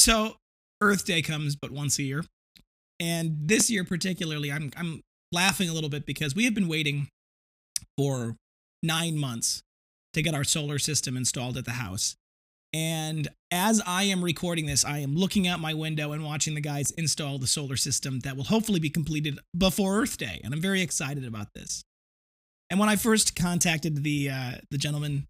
So, Earth Day comes but once a year. And this year particularly, I'm I'm laughing a little bit because we have been waiting for 9 months to get our solar system installed at the house. And as I am recording this, I am looking out my window and watching the guys install the solar system that will hopefully be completed before Earth Day, and I'm very excited about this. And when I first contacted the uh, the gentleman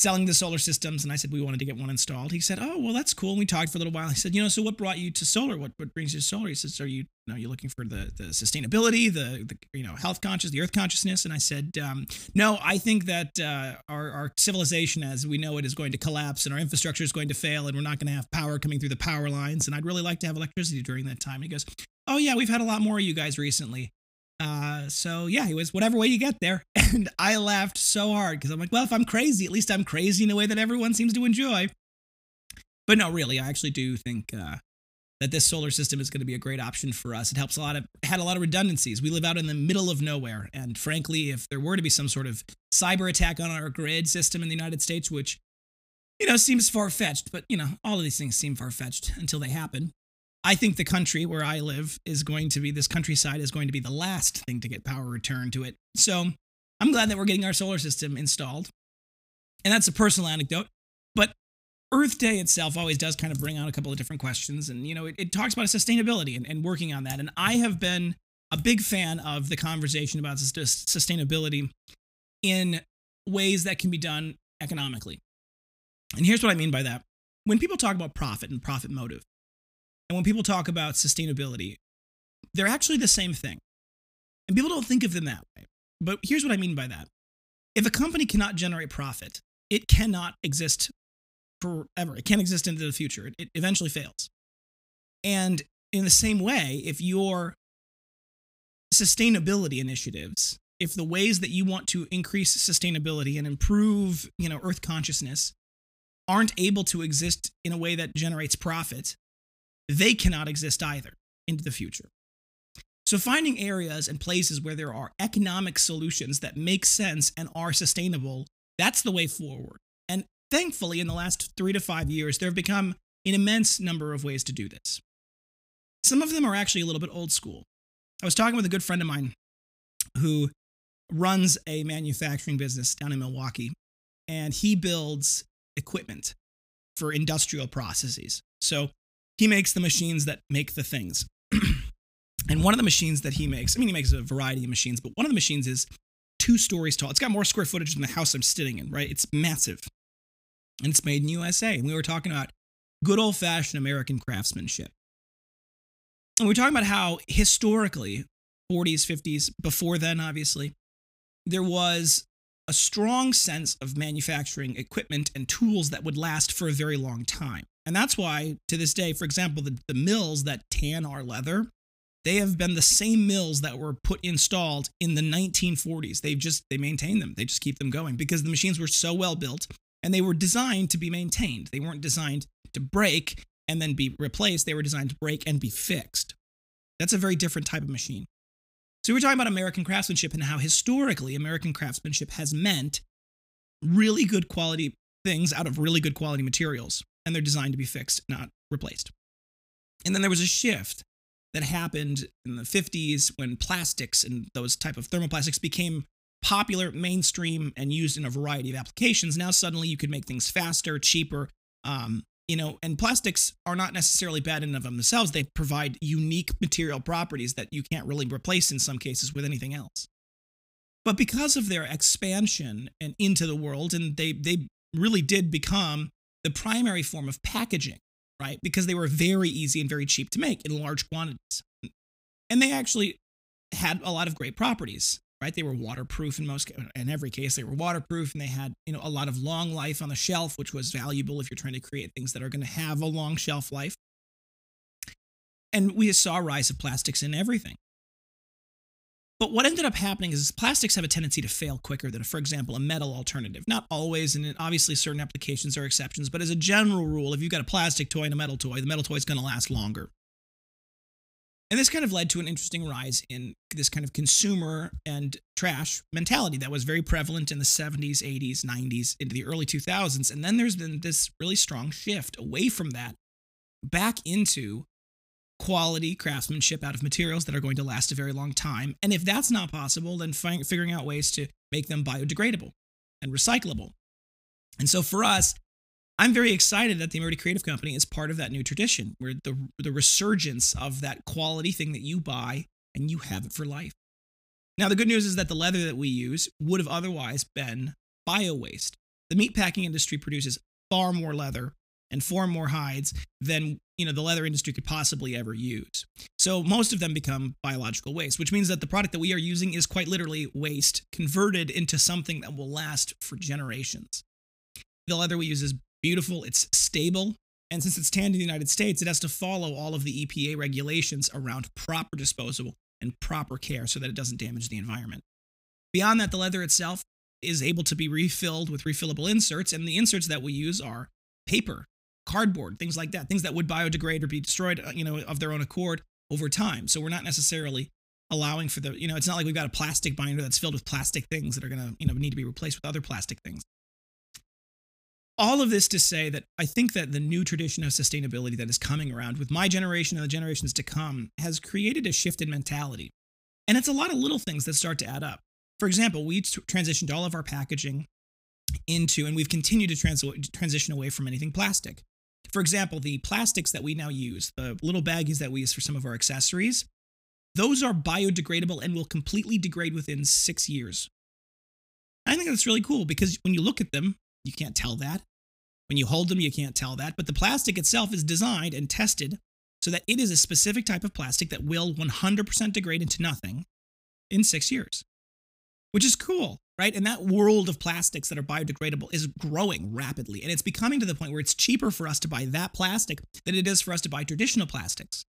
selling the solar systems, and I said we wanted to get one installed. He said, "Oh, well, that's cool." And we talked for a little while. He said, "You know, so what brought you to solar? What what brings you to solar?" He says, "Are you, you know, you're looking for the the sustainability, the the you know health conscious, the earth consciousness?" And I said, um, "No, I think that uh, our our civilization, as we know it, is going to collapse, and our infrastructure is going to fail, and we're not going to have power coming through the power lines. And I'd really like to have electricity during that time." And he goes, "Oh yeah, we've had a lot more of you guys recently." Uh, so yeah, he was whatever way you get there. And I laughed so hard because I'm like, well, if I'm crazy, at least I'm crazy in a way that everyone seems to enjoy. But no, really, I actually do think uh, that this solar system is going to be a great option for us. It helps a lot of had a lot of redundancies. We live out in the middle of nowhere, and frankly, if there were to be some sort of cyber attack on our grid system in the United States, which you know seems far fetched, but you know all of these things seem far fetched until they happen. I think the country where I live is going to be, this countryside is going to be the last thing to get power returned to it. So I'm glad that we're getting our solar system installed. And that's a personal anecdote. But Earth Day itself always does kind of bring out a couple of different questions. And, you know, it, it talks about sustainability and, and working on that. And I have been a big fan of the conversation about sustainability in ways that can be done economically. And here's what I mean by that. When people talk about profit and profit motive, and when people talk about sustainability, they're actually the same thing. And people don't think of them that way. But here's what I mean by that. If a company cannot generate profit, it cannot exist forever. It can't exist into the future. It, eventually fails. And in the same way, if your sustainability initiatives, if the ways that you want to increase sustainability and improve, you know, earth consciousness aren't able to exist in a way that generates profit, they cannot exist either into the future. So, finding areas and places where there are economic solutions that make sense and are sustainable, that's the way forward. And thankfully, in the last three to five years, there have become an immense number of ways to do this. Some of them are actually a little bit old school. I was talking with a good friend of mine who runs a manufacturing business down in Milwaukee, and he builds equipment for industrial processes. So he makes the machines that make the things. and one of the machines that he makes, I mean, he makes a variety of machines, but one of the machines is two stories tall. It's got more square footage than the house I'm sitting in, right? It's massive. And it's made in USA. And we were talking about good old fashioned American craftsmanship. And we are talking about how historically, 40s, 50s, before then, obviously, there was a strong sense of manufacturing equipment and tools that would last for a very long time. And that's why, to this day, for example, the, the mills that tan our leather, they have been the same mills that were put installed in the 1940s. They've just, they maintain them. They just keep them going because the machines were so well built and they were designed to be maintained. They weren't designed to break and then be replaced. They were designed to break and be fixed. That's a very different type of machine. So we're talking about American craftsmanship and how historically American craftsmanship has meant really good quality things out of really good quality materials and they're designed to be fixed, not replaced. And then there was a shift that happened in the 50s when plastics and those type of thermoplastics became popular, mainstream, and used in a variety of applications. Now suddenly you could make things faster, cheaper, um, you know, and plastics are not necessarily bad in and of themselves. They provide unique material properties that you can't really replace in some cases with anything else. But because of their expansion and into the world, and they they really did become the primary form of packaging, right? Because they were very easy and very cheap to make in large quantities. And they actually had a lot of great properties. right? They were waterproof in most, in every case, they were waterproof, and they had you know a lot of long life on the shelf, which was valuable if you're trying to create things that are going to have a long shelf life. And we saw a rise of plastics in everything. But what ended up happening is plastics have a tendency to fail quicker than, for example, a metal alternative. Not always, and obviously certain applications are exceptions, but as a general rule, if you've got a plastic toy and a metal toy, the metal toy is going to last longer. And this kind of led to an interesting rise in this kind of consumer and trash mentality that was very prevalent in the 70s, 80s, 90s, into the early 2000s. And then there's been this really strong shift away from that back into quality craftsmanship out of materials that are going to last a very long time. And if that's not possible, then fi- figuring out ways to make them biodegradable and recyclable. And so for us, I'm very excited that the Murdy Creative Company is part of that new tradition, where the the resurgence of that quality thing that you buy and you have it for life. Now, the good news is that the leather that we use would have otherwise been bio waste. The meatpacking industry produces far more leather and far more hides than you know the leather industry could possibly ever use. So most of them become biological waste, which means that the product that we are using is quite literally waste converted into something that will last for generations. The leather we use is beautiful, it's stable, and since it's tanned in the United States, it has to follow all of the EPA regulations around proper disposal and proper care so that it doesn't damage the environment. Beyond that, the leather itself is able to be refilled with refillable inserts, and the inserts that we use are paper, cardboard, things like that, things that would biodegrade or be destroyed, uh, you know, of their own accord over time. So we're not necessarily allowing for the, you know, it's not like we've got a plastic binder that's filled with plastic things that are going to, you know, need to be replaced with other plastic things all of this to say that I think that the new tradition of sustainability that is coming around with my generation and the generations to come has created a shift in mentality. And it's a lot of little things that start to add up. For example, we transitioned all of our packaging into, and we've continued to trans- transition away from anything plastic. For example, the plastics that we now use, the little baggies that we use for some of our accessories, those are biodegradable and will completely degrade within six years. I think that's really cool because when you look at them, you can't tell that. When you hold them, you can't tell that, but the plastic itself is designed and tested so that it is a specific type of plastic that will 100% degrade into nothing in six years, which is cool, right? And that world of plastics that are biodegradable is growing rapidly. And it's becoming to the point where it's cheaper for us to buy that plastic than it is for us to buy traditional plastics.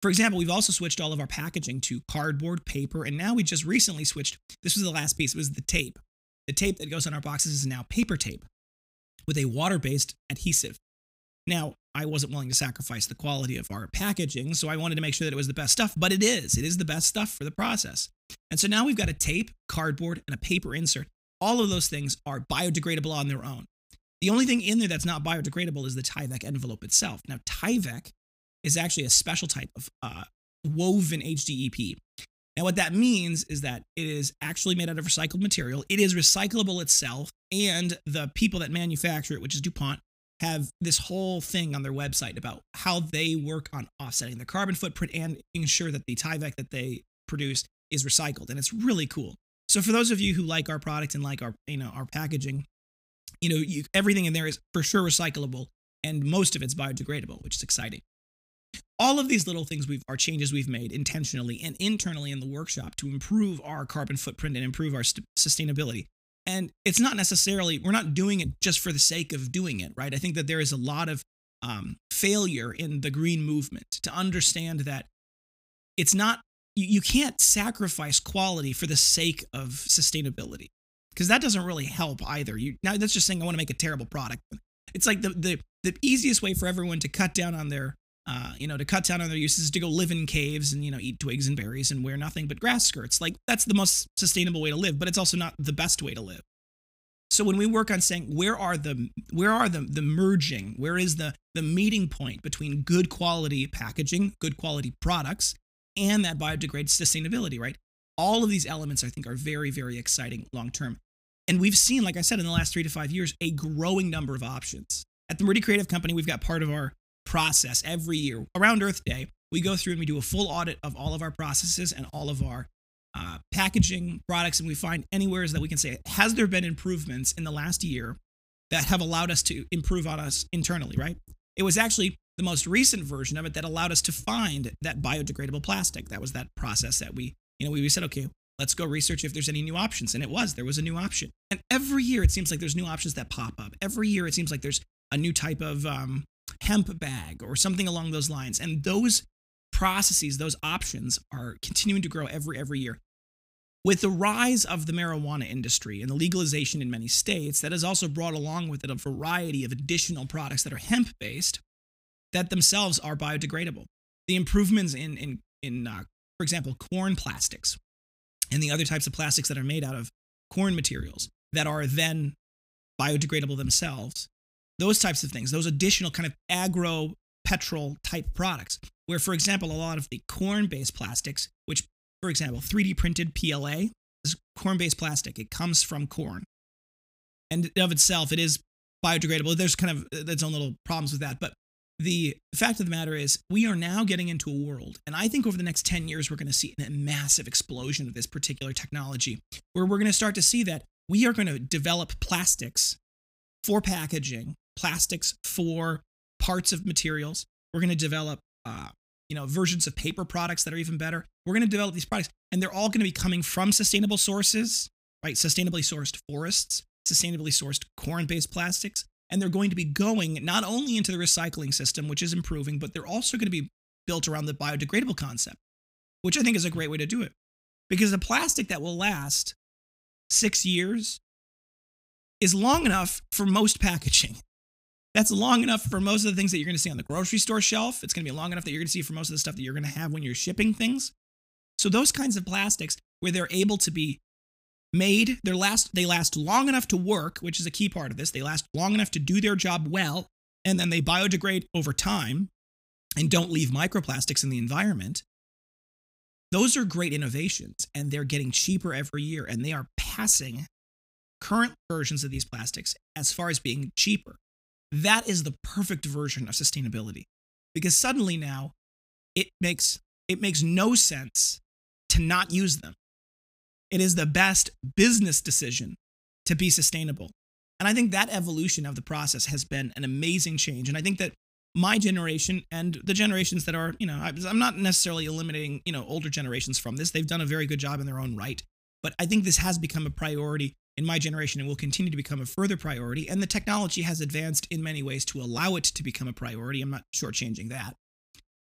For example, we've also switched all of our packaging to cardboard, paper, and now we just recently switched. This was the last piece, it was the tape. The tape that goes on our boxes is now paper tape with a water based adhesive. Now, I wasn't willing to sacrifice the quality of our packaging, so I wanted to make sure that it was the best stuff, but it is. It is the best stuff for the process. And so now we've got a tape, cardboard, and a paper insert. All of those things are biodegradable on their own. The only thing in there that's not biodegradable is the Tyvek envelope itself. Now, Tyvek is actually a special type of uh, woven HDPE. Now, what that means is that it is actually made out of recycled material. It is recyclable itself, and the people that manufacture it, which is DuPont, have this whole thing on their website about how they work on offsetting the carbon footprint and ensure that the Tyvek that they produce is recycled. And it's really cool. So for those of you who like our product and like our you know our packaging, you know you, everything in there is for sure recyclable, and most of it's biodegradable, which is exciting all of these little things we've are changes we've made intentionally and internally in the workshop to improve our carbon footprint and improve our st- sustainability and it's not necessarily we're not doing it just for the sake of doing it right? I think that there is a lot of um, failure in the green movement to understand that it's not you, you can't sacrifice quality for the sake of sustainability because that doesn't really help either. You now that's just saying i want to make a terrible product. It's like the, the the easiest way for everyone to cut down on their uh, you know, to cut down on their uses to go live in caves and, you know, eat twigs and berries and wear nothing but grass skirts. Like, that's the most sustainable way to live, but it's also not the best way to live. So when we work on saying where are the where are the the merging, where is the the meeting point between good quality packaging, good quality products, and that biodegrade sustainability, right? All of these elements I think are very, very exciting long term. And we've seen, like I said, in the last three to five years, a growing number of options. At the Murdy Creative Company, we've got part of our process every year around Earth Day. We go through and we do a full audit of all of our processes and all of our uh, packaging products, and we find anywhere that we can say, has there been improvements in the last year that have allowed us to improve on us internally, right? It was actually the most recent version of it that allowed us to find that biodegradable plastic. That was that process that we, you know, we, we said, okay, let's go research if there's any new options. And it was, there was a new option. And every year it seems like there's new options that pop up. Every year it seems like there's a new type of um, hemp bag or something along those lines. And those processes, those options are continuing to grow every every year. With the rise of the marijuana industry and the legalization in many states, that has also brought along with it a variety of additional products that are hemp based that themselves are biodegradable. The improvements in, in, in uh, for example, corn plastics and the other types of plastics that are made out of corn materials that are then biodegradable themselves, those types of things, those additional kind of agro petrol type products, where, for example, a lot of the corn based plastics, which, for example, 3D printed PLA is corn based plastic, it comes from corn. And of itself, it is biodegradable. There's kind of uh, its own little problems with that. But the fact of the matter is, we are now getting into a world, and I think over the next 10 years, we're going to see a massive explosion of this particular technology, where we're going to start to see that we are going to develop plastics for packaging, plastics for parts of materials. We're going to develop, uh, you know, versions of paper products that are even better. We're going to develop these products, and they're all going to be coming from sustainable sources, right? Sustainably sourced forests, sustainably sourced corn-based plastics, and they're going to be going not only into the recycling system, which is improving, but they're also going to be built around the biodegradable concept, which I think is a great way to do it. Because the plastic that will last six years is long enough for most packaging. That's long enough for most of the things that you're going to see on the grocery store shelf. It's going to be long enough that you're going to see for most of the stuff that you're going to have when you're shipping things. So those kinds of plastics where they're able to be made, they last they last long enough to work, which is a key part of this. They last long enough to do their job well, and then they biodegrade over time and don't leave microplastics in the environment. Those are great innovations and they're getting cheaper every year and they are passing current versions of these plastics as far as being cheaper. That is the perfect version of sustainability because suddenly now it makes it makes no sense to not use them. It is the best business decision to be sustainable. And I think that evolution of the process has been an amazing change. And I think that my generation and the generations that are, you know, I'm not necessarily eliminating, you know, older generations from this. They've done a very good job in their own right. But I think this has become a priority in my generation and will continue to become a further priority. And the technology has advanced in many ways to allow it to become a priority. I'm not shortchanging that.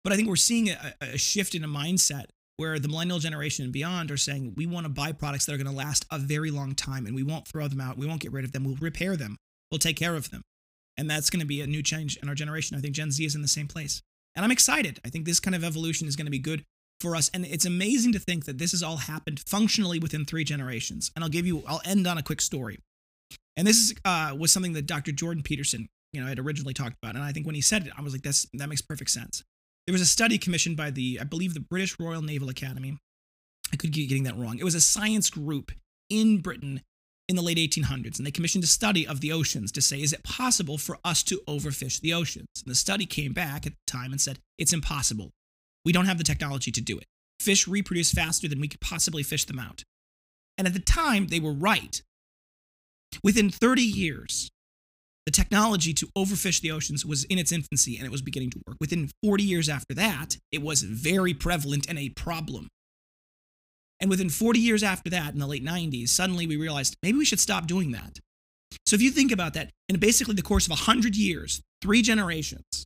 But I think we're seeing a, a shift in a mindset where the millennial generation and beyond are saying we want to buy products that are going to last a very long time and we won't throw them out. We won't get rid of them. We'll repair them. We'll take care of them. And that's going to be a new change in our generation. I think Gen Z is in the same place. And I'm excited. I think this kind of evolution is going to be good for us. And it's amazing to think that this has all happened functionally within three generations. And I'll give you, I'll end on a quick story. And this is, uh, was something that Dr. Jordan Peterson, you know, had originally talked about. And I think when he said it, I was like, that's, that makes perfect sense. There was a study commissioned by the, I believe, the British Royal Naval Academy. I could be getting that wrong. It was a science group in Britain in the late 1800s, and they commissioned a study of the oceans to say, is it possible for us to overfish the oceans? And the study came back at the time and said, it's impossible. We don't have the technology to do it. Fish reproduce faster than we could possibly fish them out. And at the time, they were right. Within 30 years, the technology to overfish the oceans was in its infancy and it was beginning to work. Within 40 years after that, it was very prevalent and a problem. And within 40 years after that, in the late 90s, suddenly we realized maybe we should stop doing that. So if you think about that, in basically the course of 100 years, three generations,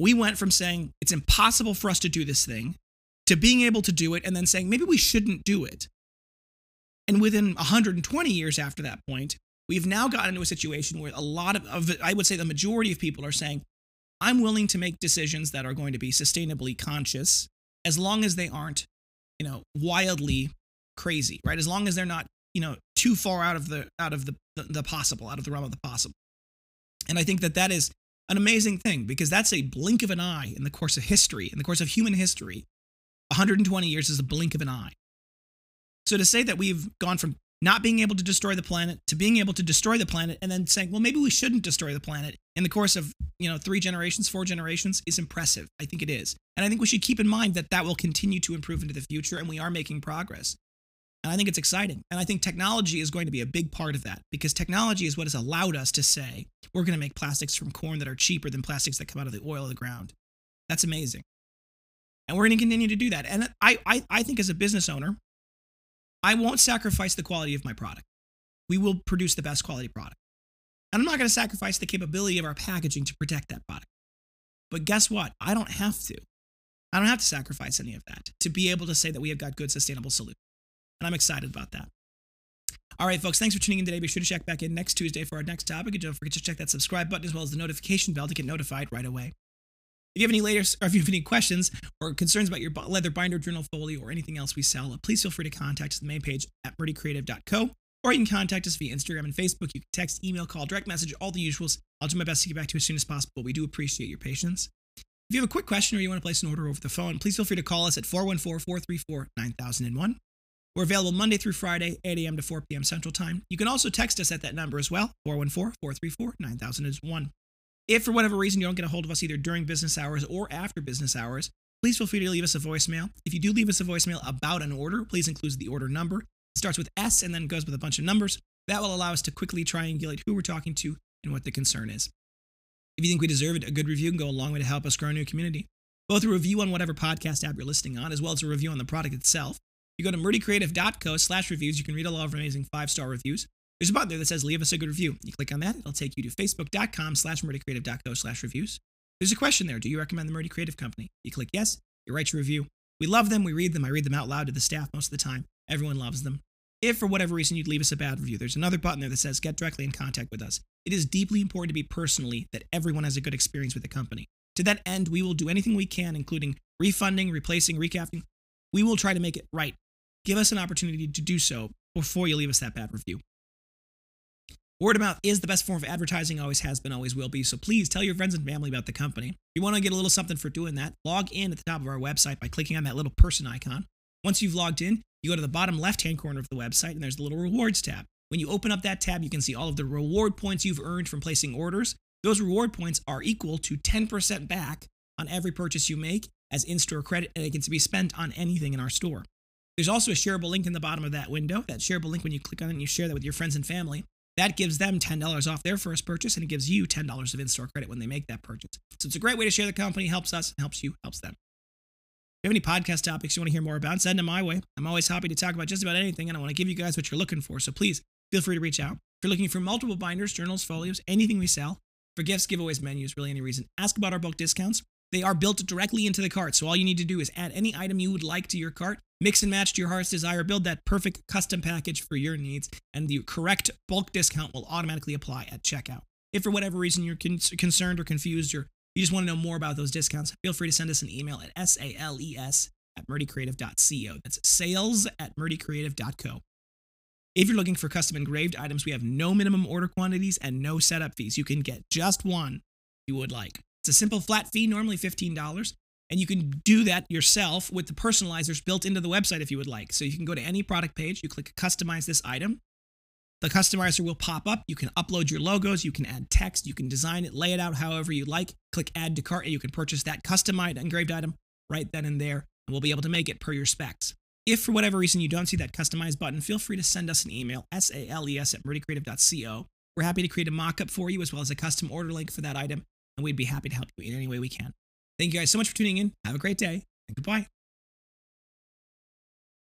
we went from saying it's impossible for us to do this thing to being able to do it and then saying maybe we shouldn't do it. And within 120 years after that point, we've now gotten into a situation where a lot of, of I would say the majority of people are saying, I'm willing to make decisions that are going to be sustainably conscious as long as they aren't, you know, wildly crazy, right? As long as they're not, you know, too far out of the out of the, the, the possible, out of the realm of the possible. And I think that that is an amazing thing because that's a blink of an eye in the course of history, in the course of human history. 120 years is a blink of an eye. So to say that we've gone from not being able to destroy the planet to being able to destroy the planet and then saying, well, maybe we shouldn't destroy the planet in the course of, you know, three generations, four generations is impressive. I think it is. And I think we should keep in mind that that will continue to improve into the future and we are making progress. And I think it's exciting. And I think technology is going to be a big part of that because technology is what has allowed us to say we're going to make plastics from corn that are cheaper than plastics that come out of the oil of the ground. That's amazing. And we're going to continue to do that. And I, I, I think as a business owner, I won't sacrifice the quality of my product. We will produce the best quality product. And I'm not going to sacrifice the capability of our packaging to protect that product. But guess what? I don't have to. I don't have to sacrifice any of that to be able to say that we have got good, sustainable solutions. And I'm excited about that. All right, folks, thanks for tuning in today. Be sure to check back in next Tuesday for our next topic. And don't forget to check that subscribe button as well as the notification bell to get notified right away. If you have any latest, or if you have any questions or concerns about your leather binder, journal folio, or anything else we sell, please feel free to contact us at the main page at murdycreative.co, or you can contact us via Instagram and Facebook. You can text, email, call, direct message, all the usuals. I'll do my best to get back to you as soon as possible. But we do appreciate your patience. If you have a quick question or you want to place an order over the phone, please feel free to call us at 414 434 9001. We're available Monday through Friday, 8 a.m. to 4 p.m. Central Time. You can also text us at that number as well, 414 434 9001. If for whatever reason you don't get a hold of us either during business hours or after business hours, please feel free to leave us a voicemail. If you do leave us a voicemail about an order, please include the order number. It starts with S and then goes with a bunch of numbers. That will allow us to quickly triangulate who we're talking to and what the concern is. If you think we deserve it, a good review can go a long way to help us grow a new community. Both a review on whatever podcast app you're listening on, as well as a review on the product itself. You go to murdycreative.co slash reviews, you can read a lot of amazing five-star reviews. There's a button there that says leave us a good review. You click on that, it'll take you to facebook.com slash murdycreative.co slash reviews. There's a question there. Do you recommend the Murdy Creative Company? You click yes, you write your review. We love them, we read them, I read them out loud to the staff most of the time. Everyone loves them. If for whatever reason you'd leave us a bad review, there's another button there that says get directly in contact with us. It is deeply important to me personally that everyone has a good experience with the company. To that end, we will do anything we can, including refunding, replacing, recapping. We will try to make it right. Give us an opportunity to do so before you leave us that bad review. Word of mouth is the best form of advertising, always has been, always will be. So please tell your friends and family about the company. If you want to get a little something for doing that, log in at the top of our website by clicking on that little person icon. Once you've logged in, you go to the bottom left hand corner of the website and there's the little rewards tab. When you open up that tab, you can see all of the reward points you've earned from placing orders. Those reward points are equal to 10% back on every purchase you make as in store credit, and it can be spent on anything in our store. There's also a shareable link in the bottom of that window. That shareable link, when you click on it and you share that with your friends and family, that gives them $10 off their first purchase and it gives you $10 of in store credit when they make that purchase. So it's a great way to share the company, helps us, helps you, helps them. If you have any podcast topics you want to hear more about, send them my way. I'm always happy to talk about just about anything and I want to give you guys what you're looking for. So please feel free to reach out. If you're looking for multiple binders, journals, folios, anything we sell, for gifts, giveaways, menus, really any reason, ask about our bulk discounts. They are built directly into the cart. So all you need to do is add any item you would like to your cart, mix and match to your heart's desire, build that perfect custom package for your needs, and the correct bulk discount will automatically apply at checkout. If for whatever reason you're con- concerned or confused or you just want to know more about those discounts, feel free to send us an email at sales at murdycreative.co. That's sales at murdycreative.co. If you're looking for custom engraved items, we have no minimum order quantities and no setup fees. You can get just one if you would like. It's a simple flat fee, normally $15. And you can do that yourself with the personalizers built into the website if you would like. So you can go to any product page, you click customize this item. The customizer will pop up. You can upload your logos, you can add text, you can design it, lay it out however you like. Click add to cart, and you can purchase that customized engraved item right then and there, and we'll be able to make it per your specs. If for whatever reason you don't see that customize button, feel free to send us an email, sales at murdycreative.co. We're happy to create a mock up for you as well as a custom order link for that item, and we'd be happy to help you in any way we can. Thank you guys so much for tuning in. Have a great day, and goodbye.